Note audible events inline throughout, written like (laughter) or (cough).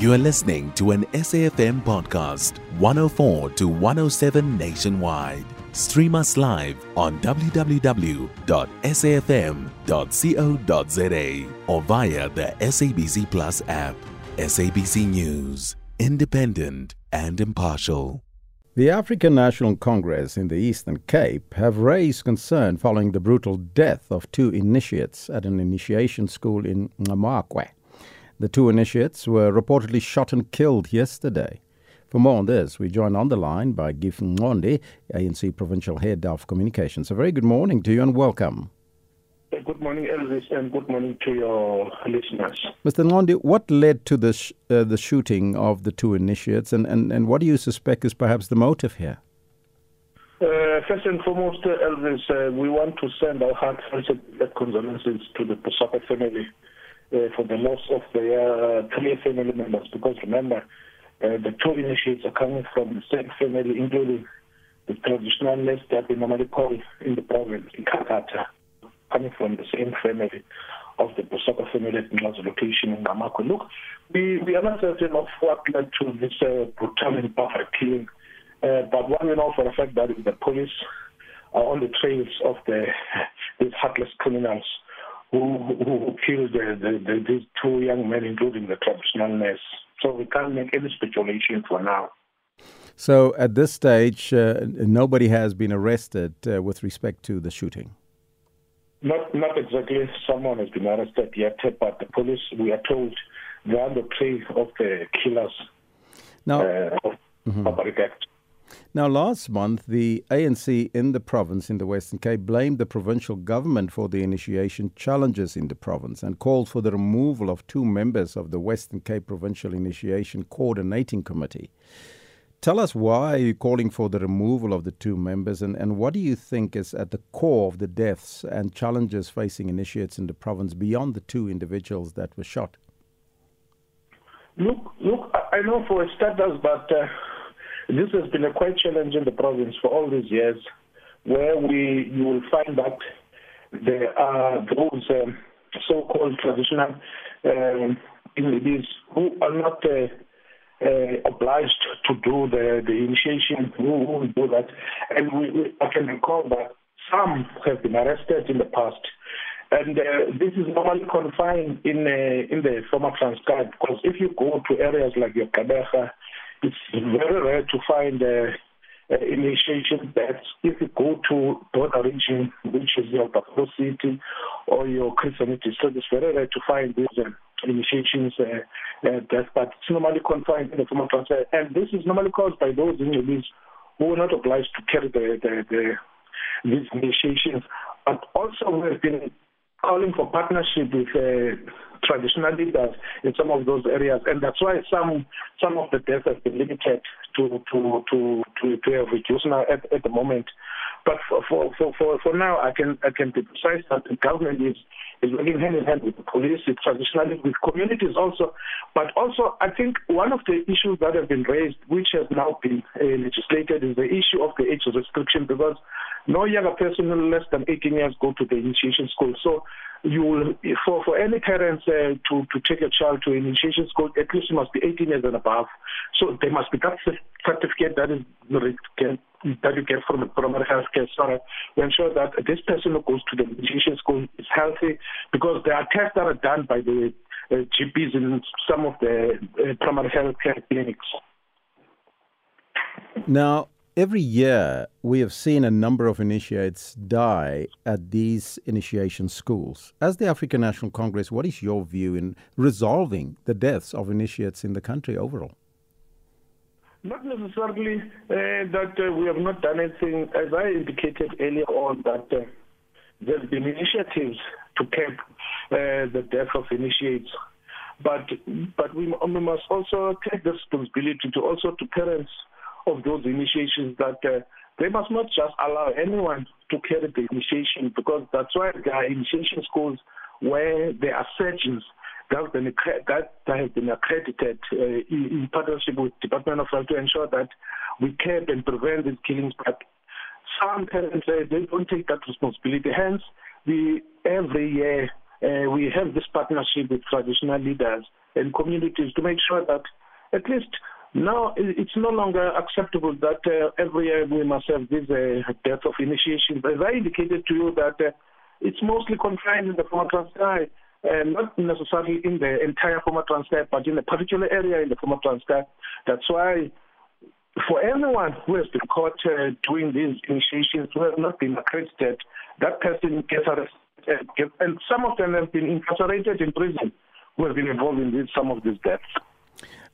You are listening to an SAFM podcast, 104 to 107 nationwide. Stream us live on www.safm.co.za or via the SABC Plus app. SABC News, independent and impartial. The African National Congress in the Eastern Cape have raised concern following the brutal death of two initiates at an initiation school in Ngqamakhwe. The two initiates were reportedly shot and killed yesterday. For more on this, we join on the line by Gift Ngqondi, ANC Provincial Head of Communications. A very good morning to you and welcome. Good morning, Elvis, and good morning to your listeners. Mr. Ngqondi, what led to the, sh- uh, the shooting of the two initiates, and, and, and what do you suspect is perhaps the motive here? Uh, first and foremost, uh, Elvis, uh, we want to send our heartfelt condolences to the Posaka family for the loss of their uh, three family members. Because remember, uh, the two initiates are coming from the same family, including the traditional nest that we normally call in the province, in Kakata. coming from the same family of the Bosaka family at Nqazi location in Ngqamakhwe. Look, we, we are not certain of what led to this uh, brutal and barbaric killing, uh, but one we know for a fact that the police are on the trails of the (laughs) these heartless criminals who, who, killed the, the, the, these two young men, including the traditional nurse. So we can't make any speculation for now. So at this stage, uh, nobody has been arrested uh, with respect to the shooting. Not not exactly someone has been arrested yet, but the police, we are told, they are on the trail of the killers Now, uh, Mhm. Act. Now, last month, the ANC in the province in the Western Cape blamed the provincial government for the initiation challenges in the province and called for the removal of two members of the Western Cape Provincial Initiation Coordinating Committee. Tell us why you're calling for the removal of the two members and, and what do you think is at the core of the deaths and challenges facing initiates in the province beyond the two individuals that were shot? Look, look, I know for starters, but uh, this has been a quite challenge in the province for all these years, where we you will find that there are those um, so-called traditional um, who are not uh, uh, obliged to do the, the initiation, who, who do that. And we, we, I can recall that some have been arrested in the past. And uh, this is normally confined in uh, in the former Transkei because if you go to areas like your Kabeja, it's very rare to find uh, initiation deaths. If you go to border region, which is your Buffalo City or your Chris Hani district, it's very rare to find these uh, initiations uh, uh, deaths, but it's normally confined in the former Transkei. And this is normally caused by those individuals who are not obliged to carry the, the, the these initiations. But also we have been calling for partnership with uh, traditional leaders in some of those areas, and that's why some some of the deaths have been limited to to to to, to a reduced now at, at the moment. But for, for for for now, I can I can be precise that the government is is working hand in hand with the police, traditionally with communities also. But also, I think one of the issues that have been raised, which has now been uh, legislated, is the issue of the age restriction because no younger person less than 18 years go to the initiation school. So you will, for, for any parents uh, to, to take a child to an initiation school, at least you must be 18 years and above. So there must be that certificate that is that you get from the primary health care center to ensure that this person who goes to the initiation school is healthy because there are tests that are done by the uh, GPs in some of the uh, primary health care clinics. Now, every year we have seen a number of initiates die at these initiation schools. As the African National Congress, what is your view in resolving the deaths of initiates in the country overall? Not necessarily uh, that uh, we have not done anything. As I indicated earlier on, that uh, there's been initiatives to cap uh, the death of initiates, but but we, we must also take the responsibility to also to parents of those initiations that uh, they must not just allow anyone to carry the initiation because that's why there are initiation schools where there are surgeons that have been, that have been accredited uh, in, partnership with Department of Health to ensure that we curb and prevent these killings. But some parents uh, they don't take that responsibility. Hence, we every year uh, we have this partnership with traditional leaders and communities to make sure that at least now it's no longer acceptable that uh, every year we must have this uh, death of initiation. As I indicated to you that uh, it's mostly confined in the former Transkei, and not necessarily in the entire former Transkei, but in a particular area in the former Transkei. That's why for anyone who has been caught uh, doing these initiations who have not been accredited, that person gets arrested, and some of them have been incarcerated in prison who have been involved in some of these deaths.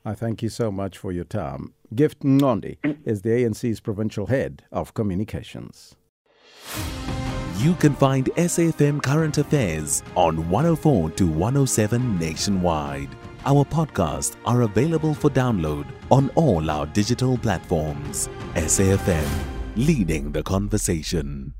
I thank you so much for your time. Gift Ngqondi is the ANC's provincial head of communications. You can find SAFM Current Affairs on 104 to 107 nationwide. Our podcasts are available for download on all our digital platforms. SAFM, leading the conversation.